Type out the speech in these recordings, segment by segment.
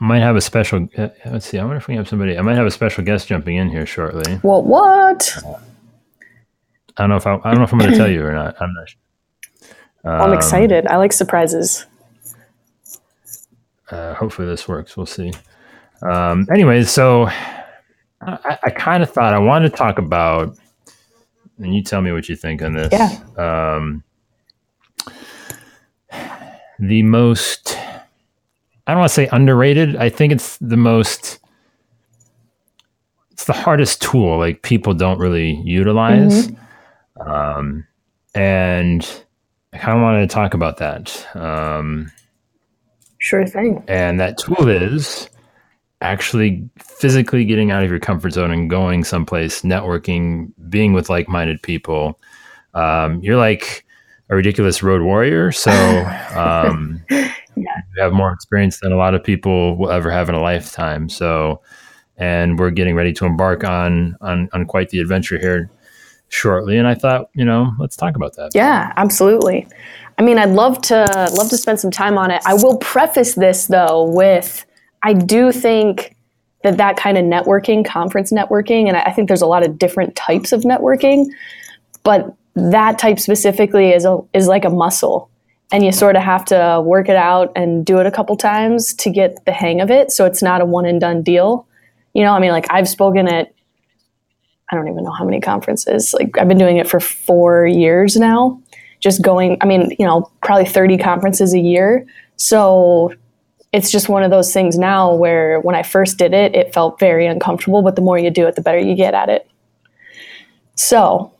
might have a special. Uh, let's see. I wonder if we have somebody. I might have a special guest jumping in here shortly. What? what? I don't know if I, I don't know if I'm going to tell you or not. I'm not. Um, I'm excited. I like surprises. Uh, hopefully this works. We'll see. Um, anyways, so I, I kind of thought I wanted to talk about, and you tell me what you think on this. Yeah. Um, the most, I don't want to say underrated. I think it's the most, it's the hardest tool like people don't really utilize. Mm-hmm. Um, and I kind of wanted to talk about that. Um, sure thing. And that tool is actually physically getting out of your comfort zone and going someplace, networking, being with like minded people. Um, you're like a ridiculous road warrior. So um, you have more experience than a lot of people will ever have in a lifetime. So, and we're getting ready to embark on, on, on quite the adventure here shortly. And I thought, you know, let's talk about that. Yeah, absolutely. I mean, I'd love to love to spend some time on it. I will preface this though with I do think that that kind of networking, conference networking, and I think there's a lot of different types of networking, but that type specifically is a, is like a muscle, and you sort of have to work it out and do it a couple times to get the hang of it. So it's not a one and done deal. You know, I mean, like I've spoken at I don't even know how many conferences. Like I've been doing it for four years now. Just going, I mean, you know, probably 30 conferences a year. So it's just one of those things now where when I first did it, it felt very uncomfortable, but the more you do it, the better you get at it. So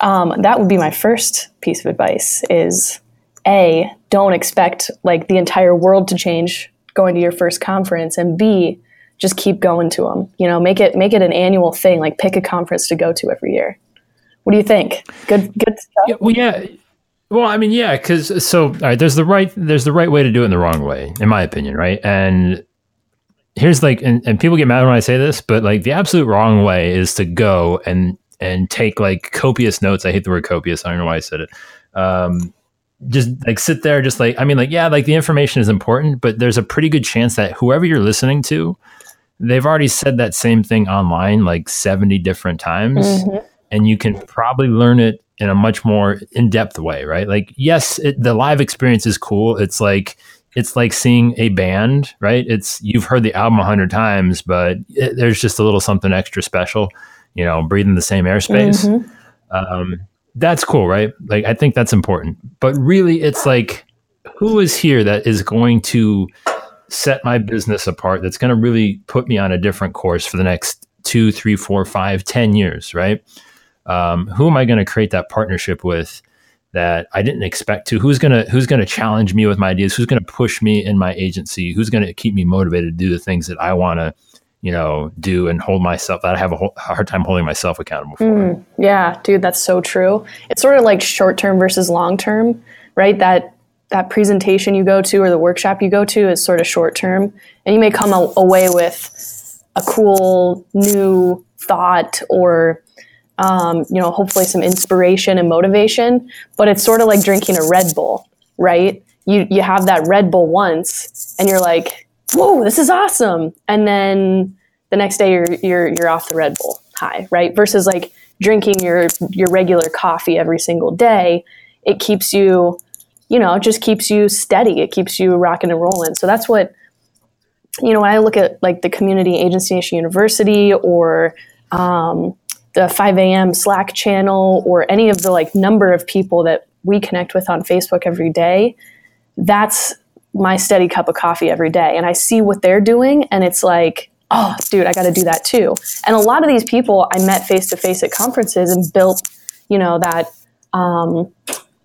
um, that would be my first piece of advice is A, don't expect like the entire world to change going to your first conference and B, just keep going to them. You know, make it make it an annual thing. Like pick a conference to go to every year. What do you think? Good good stuff. Yeah, well, yeah, well, I mean, yeah, because so all right, there's the right there's the right way to do it and the wrong way, in my opinion, right? And here's like, and, and people get mad when I say this, but like the absolute wrong way is to go and and take like copious notes. I hate the word copious. I don't know why I said it. Um, just like sit there, just like I mean, like yeah, like the information is important, but there's a pretty good chance that whoever you're listening to, they've already said that same thing online like 70 different times, mm-hmm. and you can probably learn it in a much more in-depth way, right? Like, yes, it, the live experience is cool. It's like it's like seeing a band, right? It's you've heard the album a hundred times, but it, there's just a little something extra special, you know, breathing the same airspace. Mm-hmm. Um, that's cool, right? Like, I think that's important. But really, it's like, who is here that is going to set my business apart? That's going to really put me on a different course for the next two, three, four, five, ten years, right? um, who am I going to create that partnership with that I didn't expect to? Who's gonna Who's gonna challenge me with my ideas? Who's gonna push me in my agency? Who's gonna keep me motivated to do the things that I want to, you know, do and hold myself that I have a hard time holding myself accountable for? Mm, yeah, dude, that's so true. It's sort of like short term versus long term, right? That that presentation you go to or the workshop you go to is sort of short term, and you may come a- away with a cool new thought or um, you know, hopefully some inspiration and motivation. But it's sort of like drinking a Red Bull, right? You you have that Red Bull once, and you're like, "Whoa, this is awesome!" And then the next day, you're you're you're off the Red Bull high, right? Versus like drinking your your regular coffee every single day. It keeps you, you know, it just keeps you steady. It keeps you rocking and rolling. So that's what you know when I look at like the community agency nation university or um, the 5 a.m. Slack channel or any of the like number of people that we connect with on Facebook every day, that's my steady cup of coffee every day. And I see what they're doing, and it's like, oh, dude, I got to do that too. And a lot of these people I met face to face at conferences and built, you know, that, um,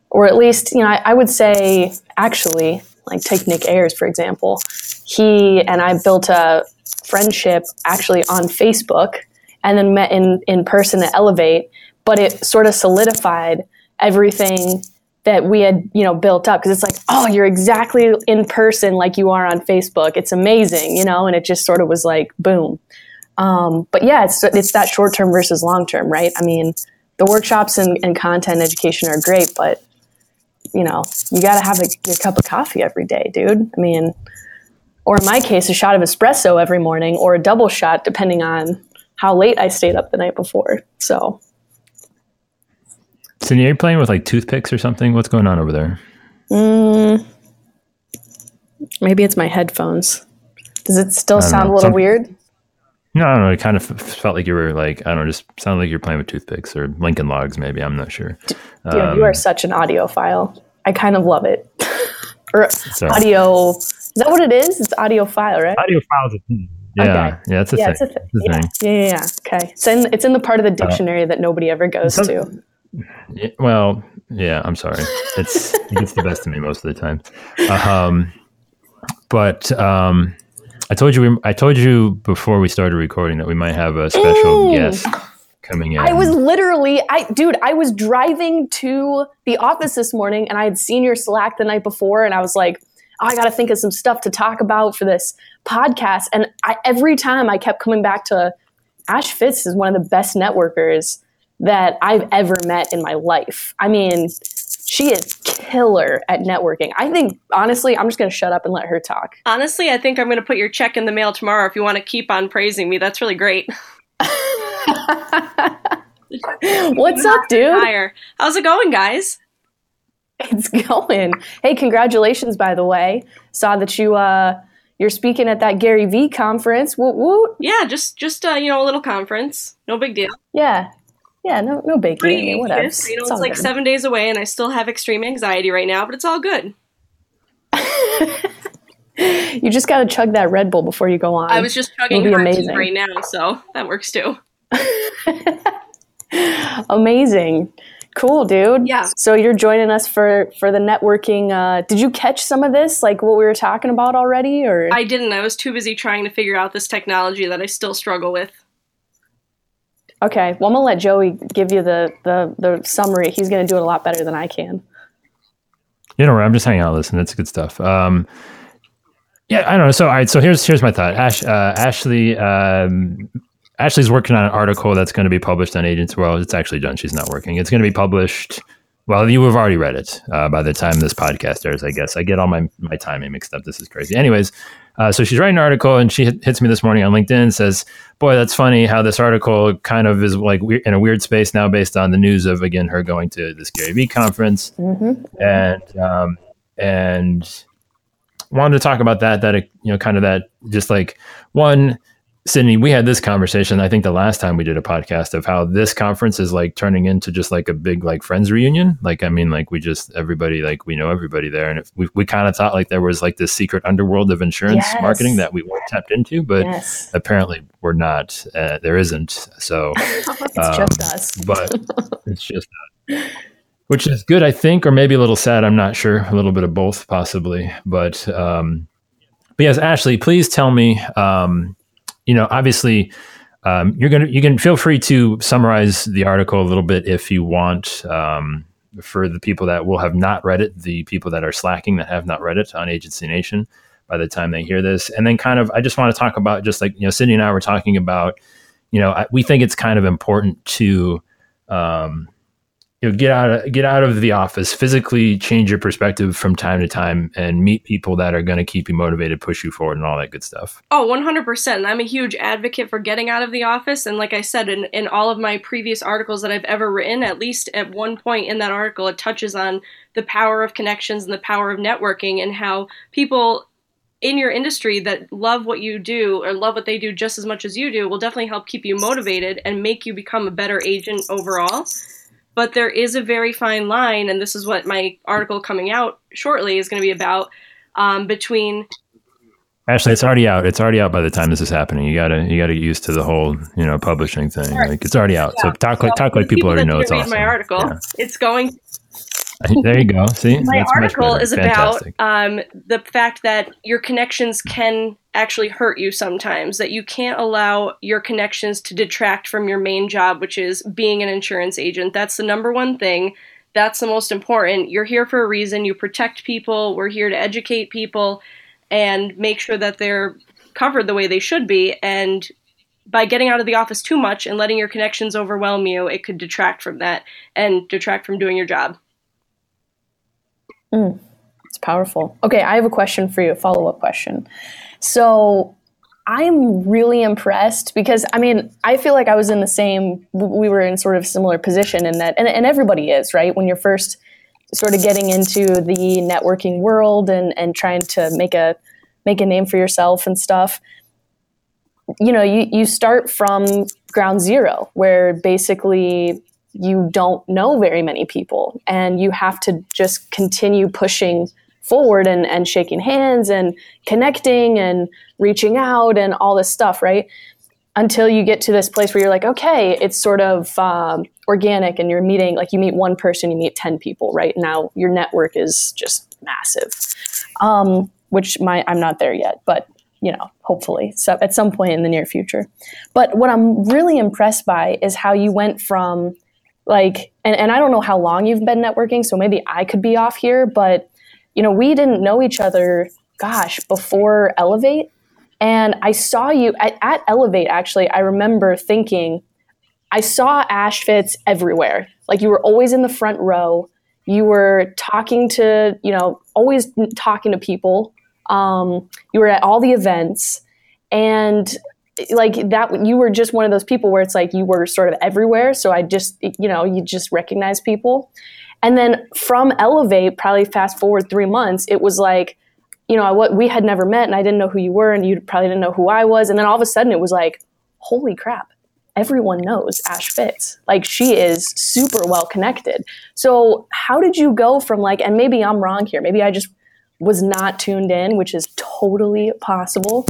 or at least, you know, I, I would say actually, like take Nick Ayers, for example. He and I built a friendship actually on Facebook and then met in, in person at Elevate. But it sort of solidified everything that we had, you know, built up because it's like, oh, you're exactly in person like you are on Facebook. It's amazing, you know, and it just sort of was like, boom. Um, but yeah, it's it's that short term versus long term, right? I mean, the workshops and, and content education are great, but you know, you got to have a, your cup of coffee every day, dude. I mean, or in my case, a shot of espresso every morning or a double shot, depending on how late I stayed up the night before. So, Sydney, are you playing with like toothpicks or something? What's going on over there? mm, maybe it's my headphones. Does it still sound know. a little Some- weird? No, I don't know. It kind of felt like you were like I don't know, just sounded like you're playing with toothpicks or Lincoln Logs. Maybe I'm not sure. Dude, you are such an audiophile. I kind of love it. or So audio. Is that what it is? It's audiophile, right? audio files. a thing. Yeah, Okay. yeah, it's a yeah, thing. it's a thing. It's a Yeah. thing. yeah, yeah, yeah. Okay. It's in, it's in the part of the dictionary that nobody ever goes some- to. Yeah, well, yeah, I'm sorry. It's it gets the best of me most of the time. Um, but um, I told you we, I told you before we started recording that we might have a special Mm. guest coming in. I was literally, I dude, I was driving to the office this morning and I had seen your Slack the night before and I was like, oh, I got to think of some stuff to talk about for this podcast. And I, every time I kept coming back to Ash Fitz is one of the best networkers that I've ever met in my life. I mean, she is killer at networking. I think honestly, I'm just going to shut up and let her talk. Honestly, I think I'm going to put your check in the mail tomorrow if you want to keep on praising me. That's really great. What's up, dude? How's it going, guys? It's going. Hey, congratulations! By the way, saw that you uh you're speaking at that Gary Vee conference. Woot woot! Yeah, just just uh, you know, a little conference. No big deal. Yeah, yeah. No, no. I Pretty mean, whatever. You know, It's it's, like good. seven days away, and I still have extreme anxiety right now, but it's all good. You just got to chug that Red Bull before you go on. I was just chugging It'll be amazing. right now, so that works too. amazing. Cool, dude. Yeah. So you're joining us for for the networking. Uh, did you catch some of this, like what we were talking about already, or? I didn't. I was too busy trying to figure out this technology that I still struggle with. Okay. Well, I'm gonna let Joey give you the the the summary. He's gonna do it a lot better than I can. You know, I'm just hanging out, listening. It's good stuff. Um, yeah, I don't know. So, all right. So here's here's my thought. Ash, uh, Ashley, um, Ashley's working on an article that's going to be published on Agents. Well, it's actually done. She's not working. It's going to be published. Well, you have already read it uh, by the time this podcast airs. I guess I get all my my timing mixed up. This is crazy. Anyways, uh, so she's writing an article, and she hit, hits me this morning on LinkedIn. and Says, "Boy, that's funny how this article kind of is like we- in a weird space now, based on the news of again her going to this Gary Vee conference." and um, and wanted to talk about that. That you know, kind of that, just like one, Sydney. We had this conversation. I think the last time we did a podcast of how this conference is like turning into just like a big like friends reunion. Like I mean, like we just everybody like we know everybody there, and if we we kind of thought like there was like this secret underworld of insurance Yes. marketing that we weren't tapped into, but yes, apparently we're not. Uh, there isn't. So it's um, just us. but it's just not. which is good i think or maybe a little sad i'm not sure a little bit of both possibly but um but yes ashley please tell me um you know obviously um, you're gonna you can feel free to summarize the article a little bit if you want um, for the people that will have not read it the people that are slacking that have not read it on agency nation by the time they hear this. And then kind of i just want to talk about just like you know sydney and i were talking about you know I, we think it's kind of important to um, you know, get out of get out of the office, physically change your perspective from time to time, and meet people that are going to keep you motivated, push you forward, and all that good stuff. Oh, 100%. I'm a huge advocate for getting out of the office. And like I said, in, in all of my previous articles that I've ever written, at least at one point in that article, it touches on the power of connections and the power of networking and how people in your industry that love what you do or love what they do just as much as you do will definitely help keep you motivated and make you become a better agent overall. But there is a very fine line, and this is what my article coming out shortly is going to be about um, between Actually, it's already out. It's already out by the time this is happening. You gotta you gotta get used to the whole you know publishing thing. Like it's already out. So talk like talk like people, already know it's awesome. my article. Yeah. It's going there you go. See, my That's article is Fantastic. about um, the fact that your connections can actually hurt you sometimes that you can't allow your connections to detract from your main job which is being an insurance agent. That's the number one thing. That's the most important. You're here for a reason. You protect people. We're here to educate people and make sure that they're covered the way they should be. And by getting out of the office too much and letting your connections overwhelm you it could detract from that and detract from doing your job Mm, it's powerful. Okay, I have a question for you, a follow up question. So I'm really impressed because I mean, I feel like I was in the same, we were in sort of similar position in that, and, and everybody is, right? When you're first sort of getting into the networking world and, and trying to make a, make a name for yourself and stuff, you know, you, you start from ground zero where basically you don't know very many people and you have to just continue pushing forward and, and shaking hands and connecting and reaching out and all this stuff, right? Until you get to this place where you're like, okay, it's sort of um, organic and you're meeting, like you meet one person, you meet 10 people, right? Now your network is just massive, um, which my, I'm not there yet, but you know, hopefully so at some point in the near future. But what I'm really impressed by is how you went from like, and, and I don't know how long you've been networking, so maybe I could be off here, but you know, we didn't know each other, gosh, before Elevate. And I saw you at, at Elevate, actually, I remember thinking, I saw Ash Fitz everywhere. Like you were always in the front row. You were talking to, you know, always talking to people. Um, you were at all the events. And like that, you were just one of those people where it's like you were sort of everywhere. So I just, you know, you just recognize people. And then from Elevate, probably fast forward three months, it was like, you know, what we had never met and I didn't know who you were and you probably didn't know who I was. And then all of a sudden it was like, holy crap, everyone knows Ash Fitz. Like she is super well connected. So how did you go from like, and maybe I'm wrong here, maybe I just was not tuned in, which is totally possible.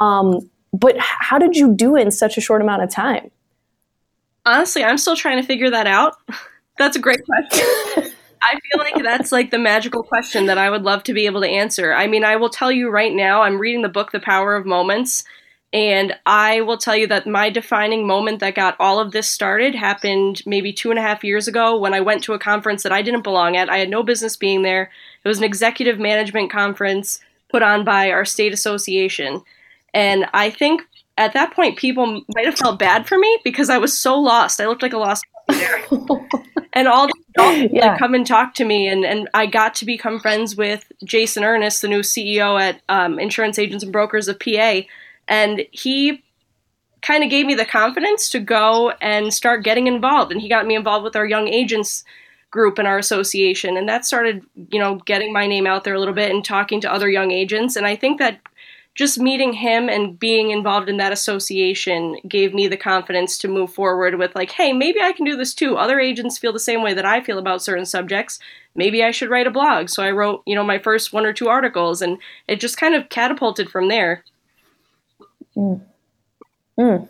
Um, but how did you do it in such a short amount of time? Honestly, I'm still trying to figure that out. That's a great question. I feel like that's like the magical question that I would love to be able to answer. I mean, I will tell you right now, I'm reading the book The Power of Moments, and I will tell you that my defining moment that got all of this started happened maybe two and a half years ago when I went to a conference that I didn't belong at. I had no business being there. It was an executive management conference put on by our state association. And I think at that point, people might have felt bad for me because I was so lost. I looked like a lost and all the adults yeah. come and talk to me, and, and I got to become friends with Jason Ernest, the new CEO at um, Insurance Agents and Brokers of PA, and he kind of gave me the confidence to go and start getting involved, and he got me involved with our young agents group in our association and that started you know getting my name out there a little bit and talking to other young agents and i think that just meeting him and being involved in that association gave me the confidence to move forward with like hey maybe i can do this too other agents feel the same way that i feel about certain subjects maybe i should write a blog so i wrote you know my first one or two articles and it just kind of catapulted from there mm. Mm.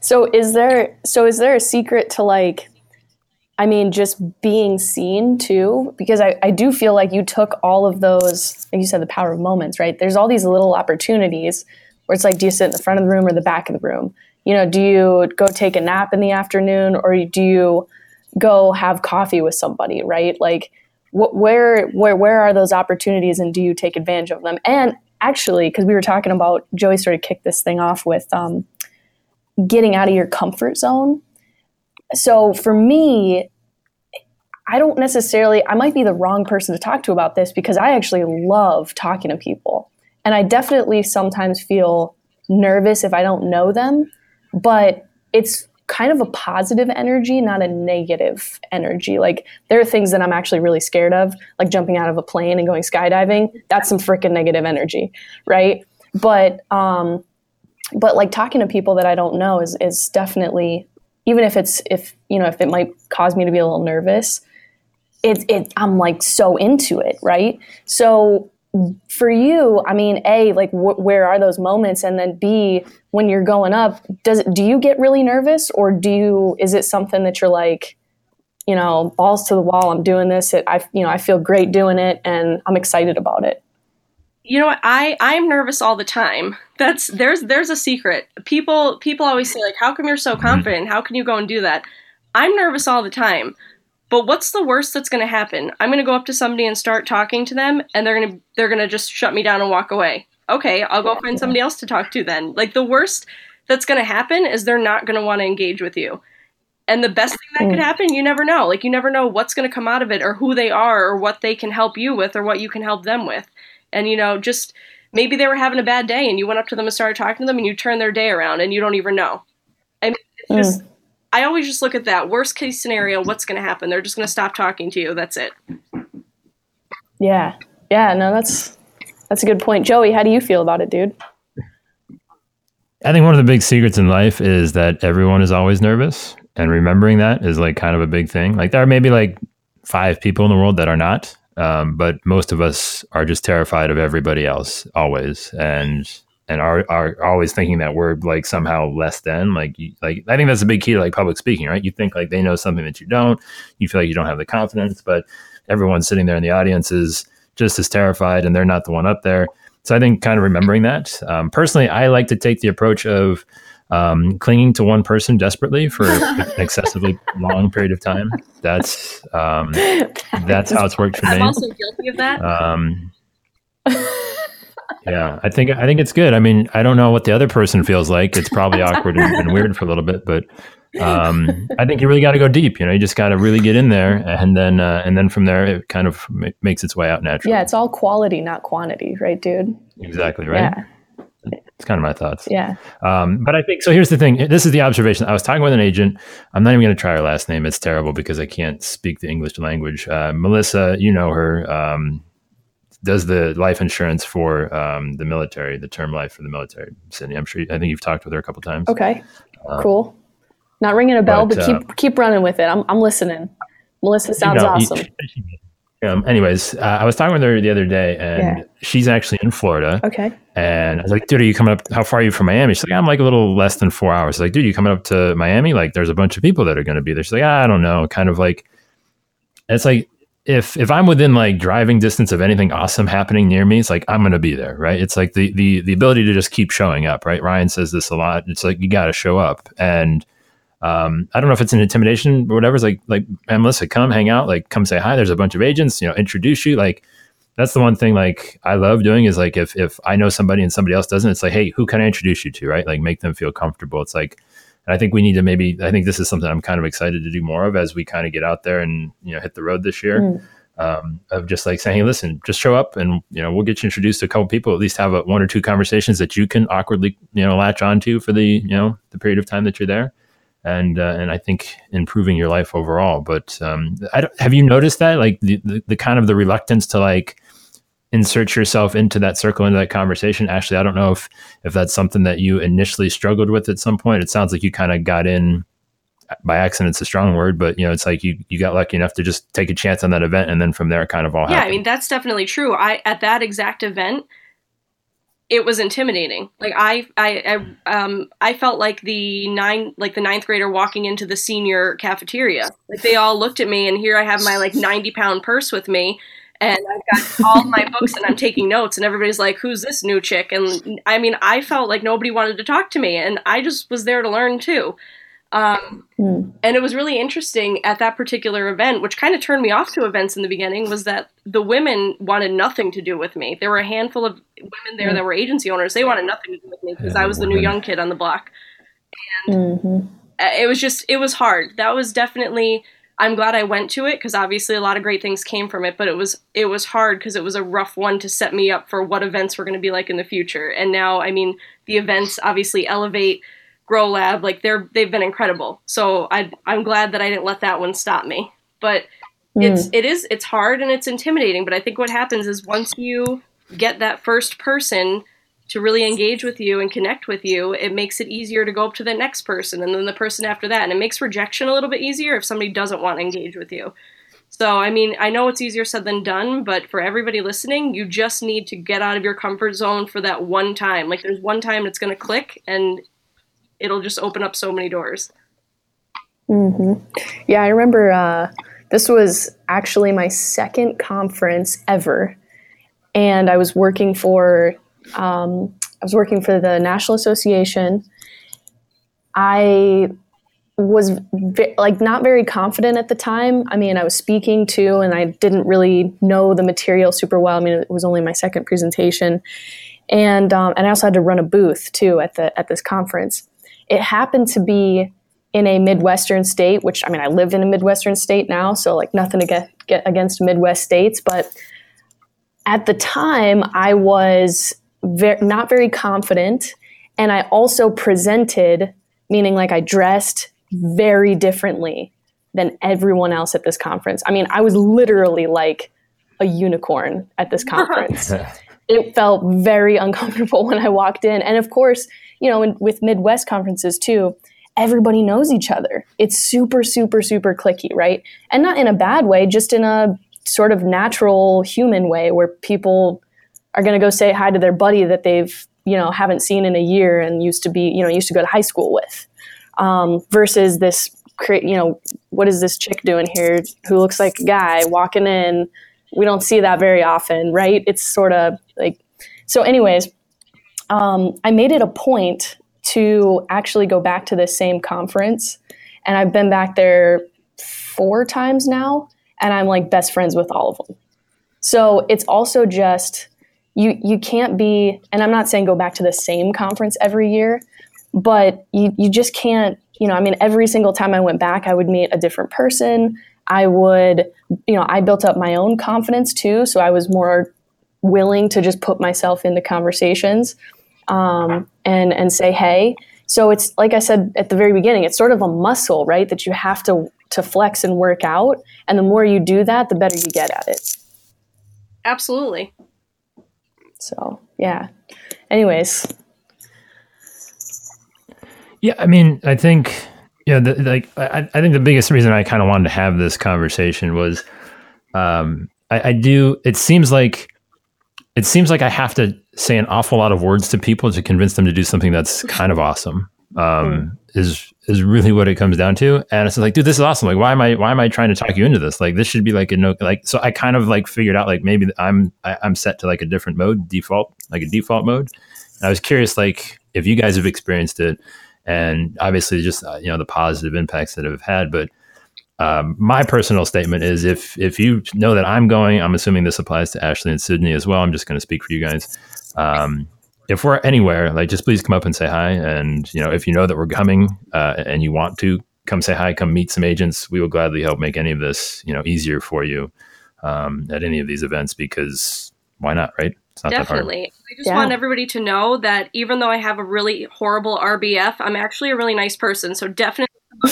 so is there so is there a secret to like I mean, just being seen too, because I, I do feel like you took all of those, like you said, the power of moments, right? There's all these little opportunities where it's like, do you sit in the front of the room or the back of the room? You know, do you go take a nap in the afternoon or do you go have coffee with somebody, right? Like, wh- where, where, where are those opportunities and do you take advantage of them? And actually, because we were talking about, Joey sort of kicked this thing off with um, getting out of your comfort zone so for me, I don't necessarily, I might be the wrong person to talk to about this because I actually love talking to people. And I definitely sometimes feel nervous if I don't know them, but it's kind of a positive energy, not a negative energy. Like there are things that I'm actually really scared of, like jumping out of a plane and going skydiving. That's some freaking negative energy, right? But um, but like talking to people that I don't know is is definitely even if it's if you know if it might cause me to be a little nervous it, it i'm like so into it right? So for you i mean a like wh- where are those moments? And then b when you're going up does it, do you get really nervous? Or do you is it something that you're like you know balls to the wall i'm doing this it, i you know i feel great doing it and i'm excited about it you know what? I i'm nervous all the time. That's there's there's a secret. People people always say like how come you're so mm-hmm. confident? How can you go and do that? I'm nervous all the time. But what's the worst that's going to happen? I'm going to go up to somebody and start talking to them and they're going to they're going to just shut me down and walk away. Okay i'll go find somebody else to talk to then. Like the worst that's going to happen is they're not going to want to engage with you. And the best thing that could mm. happen you never know. Like you never know what's going to come out of it or who they are or what they can help you with or what you can help them with and you know just maybe they were having a bad day and you went up to them and started talking to them and you turned their day around and you don't even know. I mean, it's Mm. just, I always just look at that worst case scenario. What's going to happen? They're just going to stop talking to you. That's it. Yeah. Yeah. No, that's that's a good point. Joey, how do you feel about it, dude? I think one of the big secrets in life is that everyone is always nervous, and remembering that is like kind of a big thing. Like there are maybe like five people in the world that are not, um, but most of us are just terrified of everybody else always, and and are are always thinking that we're like somehow less than. Like you, like I think that's a big key to like public speaking, right? You think like they know something that you don't. You feel like you don't have the confidence, but everyone sitting there in the audience is just as terrified, and they're not the one up there. So I think kind of remembering that. Um, personally, I like to take the approach of um, clinging to one person desperately for an excessively long period of time. That's um, that's how it's worked for me. I'm also guilty of that. Um, yeah, I think I think it's good. I mean, I don't know what the other person feels like. It's probably awkward and, and weird for a little bit, but um, I think you really got to go deep. You know, you just got to really get in there, and then uh, and then from there, it kind of ma- makes its way out naturally. Yeah, it's all quality, not quantity, right, dude? exactly right. Yeah. It's kind of my thoughts. Yeah. Um, but I think so. Here's the thing. This is the observation. I was talking with an agent. I'm not even going to try her last name. It's terrible because I can't speak the English language. Uh, Melissa, you know her. Um, does the life insurance for um, the military, the term life for the military. Sydney, I'm sure. You, I think you've talked with her a couple times. Okay. cool. Not ringing a bell, but, but, uh, keep keep running with it. I'm I'm listening. Melissa sounds You know, you- awesome. Um, anyways, uh, I was talking with her the other day, and Yeah. she's actually in Florida. okay. And I was like, dude, are you coming up? How far are you from Miami? She's like, I'm like a little less than four hours. like, dude, you coming up to Miami? Like, there's a bunch of people that are going to be there. She's like, I don't know. Kind of like, it's like, if if I'm within like driving distance of anything awesome happening near me, it's like I'm gonna be there, right? It's like the the the ability to just keep showing up, right? Ryan says this a lot. It's like you got to show up, and um, I don't know if it's an intimidation or whatever. It's like like man, Melissa, come hang out, like come say hi. There's a bunch of agents, you know, introduce you. Like that's the one thing like I love doing is like if if I know somebody and somebody else doesn't, it's like hey, who can I introduce you to, right? Like make them feel comfortable. It's like and I think we need to maybe. I think this is something I'm kind of excited to do more of as we kind of get out there and you know hit the road this year. Mm. Um, of just like saying, hey, listen, just show up and you know we'll get you introduced to a couple people. At least have a, one or two conversations that you can awkwardly you know latch onto for the you know the period of time that you're there, and uh, and I think improving your life overall. But um, have you noticed that like the, the the kind of the reluctance to like insert yourself into that circle into that conversation actually i don't know if if that's something that you initially struggled with at some point it sounds like you kind of got in by accident it's a strong word but you know it's like you you got lucky enough to just take a chance on that event and then from there it kind of all yeah, happened I mean that's definitely true. I at that exact event, it was intimidating. Like I, I, I, um, I felt like the nine, like the ninth grader walking into the senior cafeteria. Like they all looked at me, and here I have my like ninety pound purse with me, and I've got all my books, and I'm taking notes, and everybody's like, "Who's this new chick?" And I mean, I felt like nobody wanted to talk to me, and I just was there to learn too. Um, Hmm. and it was really interesting at that particular event, which kind of turned me off to events in the beginning, was that the women wanted nothing to do with me. There were a handful of women there that were agency owners. They wanted nothing to do with me because Yeah, I was the new young kid on the block. hmm Uh, It was just, it was hard. That was definitely. I'm glad I went to it because obviously a lot of great things came from it, but it was it was hard because it was a rough one to set me up for what events were going to be like in the future. And now, I mean, the events obviously elevate Grow Lab, like they're they've been incredible. So I I'm glad that I didn't let that one stop me. But it's hmm. it is it's hard and it's intimidating. But I think what happens is once you get that first person to really engage with you and connect with you, it makes it easier to go up to the next person and then the person after that. And it makes rejection a little bit easier if somebody doesn't want to engage with you. So, I mean, I know it's easier said than done, but for everybody listening, you just need to get out of your comfort zone for that one time. Like, there's one time it's going to click and it'll just open up so many doors. hmm Yeah, I remember uh, this was actually my second conference ever, and I was working for um, I was working for the National Association. I was like not very confident at the time. I mean, I was speaking to, and I didn't really know the material super well. I mean, it was only my second presentation, and um, and I also had to run a booth too at the at this conference. It happened to be in a midwestern state, which I mean, I live in a midwestern state now, so like nothing to get, get against Midwest states, but at the time, I was very, not very confident. And I also presented, meaning like I dressed very differently than everyone else at this conference. I mean, I was literally like a unicorn at this uh-huh. conference. it felt very uncomfortable when I walked in. And of course, you know, in, with Midwest conferences too, everybody knows each other. It's super, super, super clicky, right? And not in a bad way, just in a sort of natural human way where people are going to go say hi to their buddy that they've, you know, haven't seen in a year and used to be, you know, used to go to high school with. Um, versus this, you know, what is this chick doing here who looks like a guy walking in? We don't see that very often, right? It's sort of like, so, anyways, um, I made it a point to actually go back to the same conference. And I've been back there four times now, and I'm like best friends with all of them. So it's also just you you can't be and I'm not saying go back to the same conference every year, but you you just can't, you know, I mean every single time I went back I would meet a different person. I would, you know, I built up my own confidence too, so I was more willing to just put myself into conversations um, and and say hey. So it's like I said at the very beginning, it's sort of a muscle, right? That you have to to flex and work out, and the more you do that, the better you get at it. Absolutely. So yeah. Anyways. Yeah, I mean, I think yeah, the, like I, I think the biggest reason I kind of wanted to have this conversation was, um, I, I do. It seems like it seems like I have to say an awful lot of words to people to convince them to do something that's kind of awesome. Um, mm. Is is really what it comes down to. And it's like, dude, this is awesome. Like, why am I why am I trying to talk you into this? Like, this should be like a no. Like, so I kind of like figured out like maybe I'm I, am i am set to like a different mode, default, like a default mode. And I was curious, like, if you guys have experienced it, and obviously just uh, you know the positive impacts that have had, but um, my personal statement is if if you know that I'm going, I'm assuming this applies to Ashley and Sydney as well. I'm just going to speak for you guys. Um, if we're anywhere, like just please come up and say hi. And you know, if you know that we're coming uh, and you want to come say hi, come meet some agents, we will gladly help make any of this you know easier for you um, at any of these events because why not, right? Definitely. I just yeah. want everybody to know that even though I have a really horrible RBF, I'm actually a really nice person. So definitely.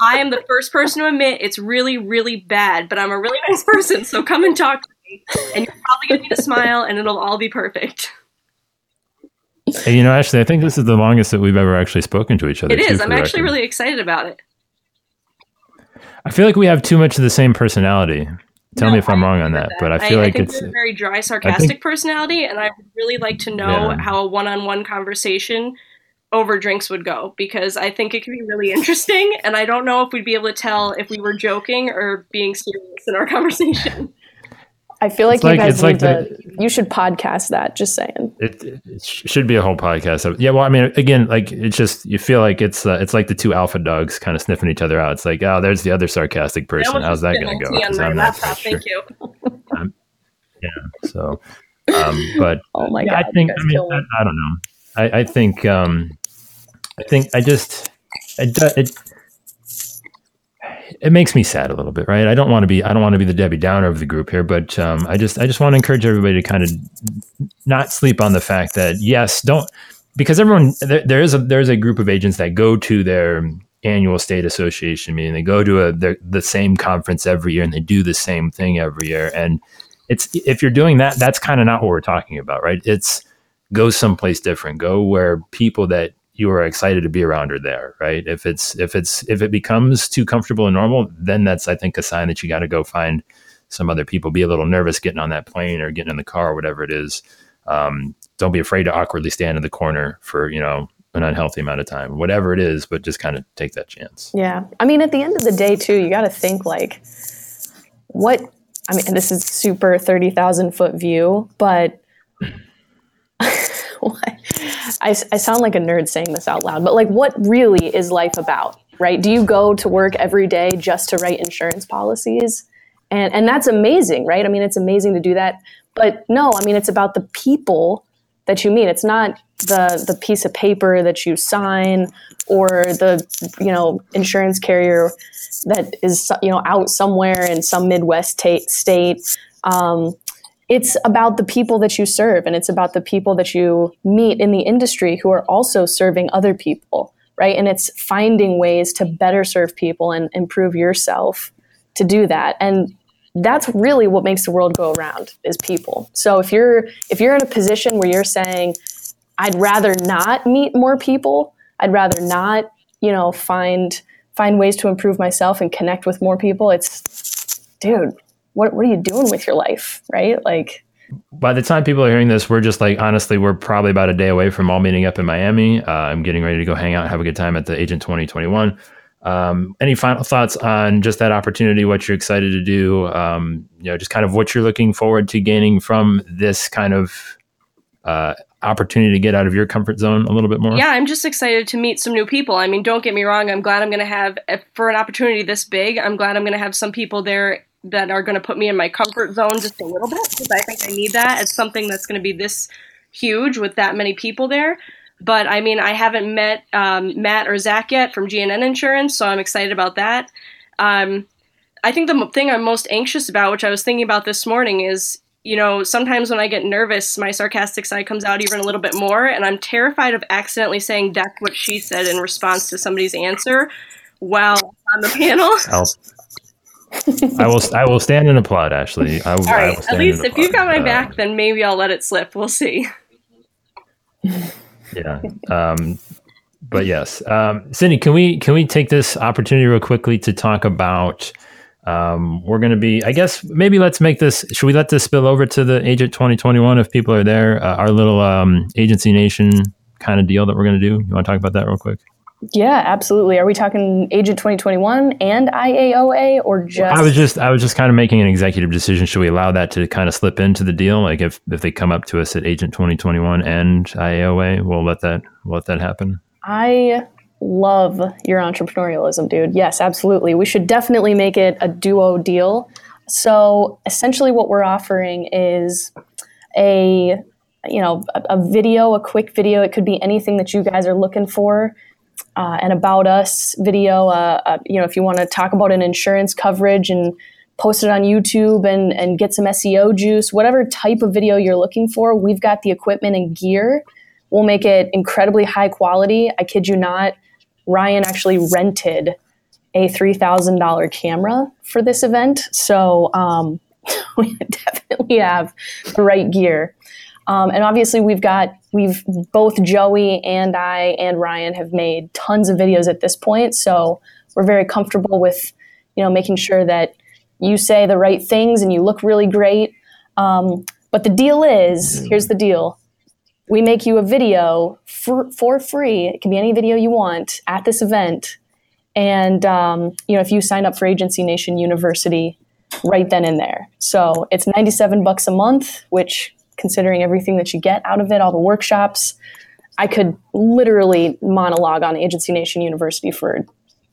I am the first person to admit it's really, really bad, but I'm a really nice person, so come and talk to me, and you're probably gonna get a smile, and it'll all be perfect. Hey, you know, Ashley, I think this is the longest that we've ever actually spoken to each other. It is. I'm actually record. really excited about it. I feel like we have too much of the same personality. Tell no, me if I'm wrong on that, that, but I feel I, like I it's a very dry, sarcastic think, personality, and I would really like to know yeah. how a one-on-one conversation over drinks would go because I think it could be really interesting. And I don't know if we'd be able to tell if we were joking or being serious in our conversation. I feel like it's you like, guys need like to. The, you should podcast that. Just saying. It, it, should be a whole podcast. Yeah. Well, I mean, again, like it's just you feel like it's uh, it's like the two alpha dogs kind of sniffing each other out. It's like, oh, there's the other sarcastic person. How's that going to go? I'm not sure. Thank you. um, yeah. So, um, but oh my yeah, god, I think I mean I, I, don't know. I, I think um, I think I just it, it it makes me sad a little bit, right? I don't want to be I don't want to be the Debbie Downer of the group here, but um, I just I just want to encourage everybody to kind of not sleep on the fact that yes, don't because everyone there, there is a there's a group of agents that go to their annual state association meeting. They go to a the same conference every year and they do the same thing every year. And it's if you're doing that, that's kind of not what we're talking about, right? It's go someplace different. Go where people that you are excited to be around her there, right? If it's if it's if it becomes too comfortable and normal, then that's I think a sign that you got to go find some other people. Be a little nervous getting on that plane or getting in the car or whatever it is. Um, don't be afraid to awkwardly stand in the corner for you know an unhealthy amount of time, whatever it is, but just kind of take that chance. Yeah, I mean, at the end of the day, too, you got to think like, what? I mean, this is super thirty thousand foot view, but I, I sound like a nerd saying this out loud, but like, what really is life about, right? Do you go to work every day just to write insurance policies? And, and that's amazing, right? I mean, it's amazing to do that. But no, I mean, it's about the people that you meet. It's not the, the piece of paper that you sign or the, you know, insurance carrier that is, you know, out somewhere in some Midwest t- state. Um, it's about the people that you serve and it's about the people that you meet in the industry who are also serving other people right? And it's finding ways to better serve people and improve yourself to do that. And that's really what makes the world go around is people. So if you're if you're in a position where you're saying i'd rather not meet more people. I'd rather not you know find find ways to improve myself and connect with more people it's dude what, what are you doing with your life right like by the time people are hearing this we're just like honestly we're probably about a day away from all meeting up in miami uh, i'm getting ready to go hang out and have a good time at the agent 2021 um, any final thoughts on just that opportunity what you're excited to do um, you know just kind of what you're looking forward to gaining from this kind of uh, opportunity to get out of your comfort zone a little bit more? Yeah, I'm just excited to meet some new people. I mean, don't get me wrong. I'm glad I'm going to have, for an opportunity this big, I'm glad I'm going to have some people there that are going to put me in my comfort zone just a little bit because I think I need that. It's something that's going to be this huge with that many people there. But I mean, I haven't met um, Matt or Zach yet from GNN Insurance, so I'm excited about that. Um, I think the thing I'm most anxious about, which I was thinking about this morning, is you know, sometimes when I get nervous, my sarcastic side comes out even a little bit more, and I'm terrified of accidentally saying that's what she said in response to somebody's answer while on the panel. I will. I will stand and applaud. Ashley, I, all right. At least if you've got my uh, back, then maybe I'll let it slip. We'll see. Yeah. Um, but yes, um, Sydney, can we can we take this opportunity real quickly to talk about um, we're going to be, I guess, maybe let's make this. Should we let this spill over to the Agent 2021 if people are there? Uh, our little um, Agency Nation kind of deal that we're going to do. You want to talk about that real quick? Yeah, absolutely. Are we talking Agent 2021 and IAOA or just? I was just, I was just kind of making an executive decision. Should we allow that to kind of slip into the deal? Like if if they come up to us at Agent 2021 and IAOA, we'll let that we'll let that happen. I love your entrepreneurialism, dude. Yes, absolutely. We should definitely make it a duo deal. So essentially, what we're offering is a you know a, a video, a quick video. It could be anything that you guys are looking for. Uh, an about us video. Uh, uh, you know, if you want to talk about an insurance coverage and post it on YouTube and and get some SEO juice, whatever type of video you're looking for, we've got the equipment and gear. We'll make it incredibly high quality. I kid you not. Ryan actually rented a $3,000 camera for this event. So um, we definitely have the right gear. Um, and obviously, we've got, we've both Joey and I and Ryan have made tons of videos at this point. So we're very comfortable with, you know, making sure that you say the right things and you look really great. Um, but the deal is here's the deal we make you a video for, for free. It can be any video you want at this event. And, um, you know, if you sign up for Agency Nation University right then and there. So it's 97 bucks a month, which considering everything that you get out of it, all the workshops, I could literally monologue on Agency Nation University for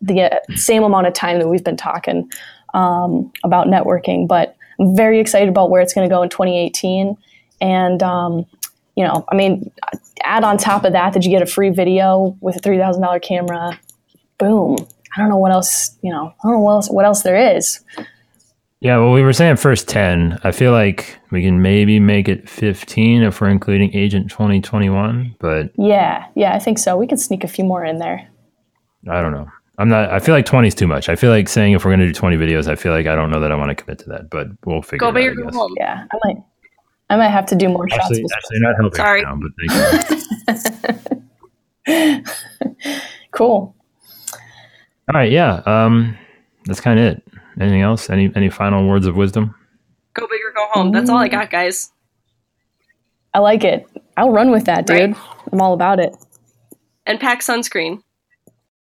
the uh, same amount of time that we've been talking um, about networking. But I'm very excited about where it's going to go in 2018. And, um, you know, I mean, add on top of that that you get a free video with a three thousand dollar camera. Boom. I don't know what else. You know, I don't know what else. What else there is. Yeah, well, we were saying first ten. I feel like we can maybe make it fifteen if we're including Agent twenty twenty one. But yeah, yeah, I think so. We can sneak a few more in there. I don't know. I'm not. I feel like 20 is too much. I feel like saying if we're going to do 20 videos, I feel like I don't know that I want to commit to that. But we'll figure. Go it big or go home. Yeah, I might. I might have to do more shots. Actually, actually not helping Sorry. Now, but thank you. cool. All right, yeah. Um, that's kind of it. Anything else? Any any final words of wisdom? Go big or go home. That's all I got, guys. I like it. I'll run with that, dude. Right. I'm all about it. And pack sunscreen.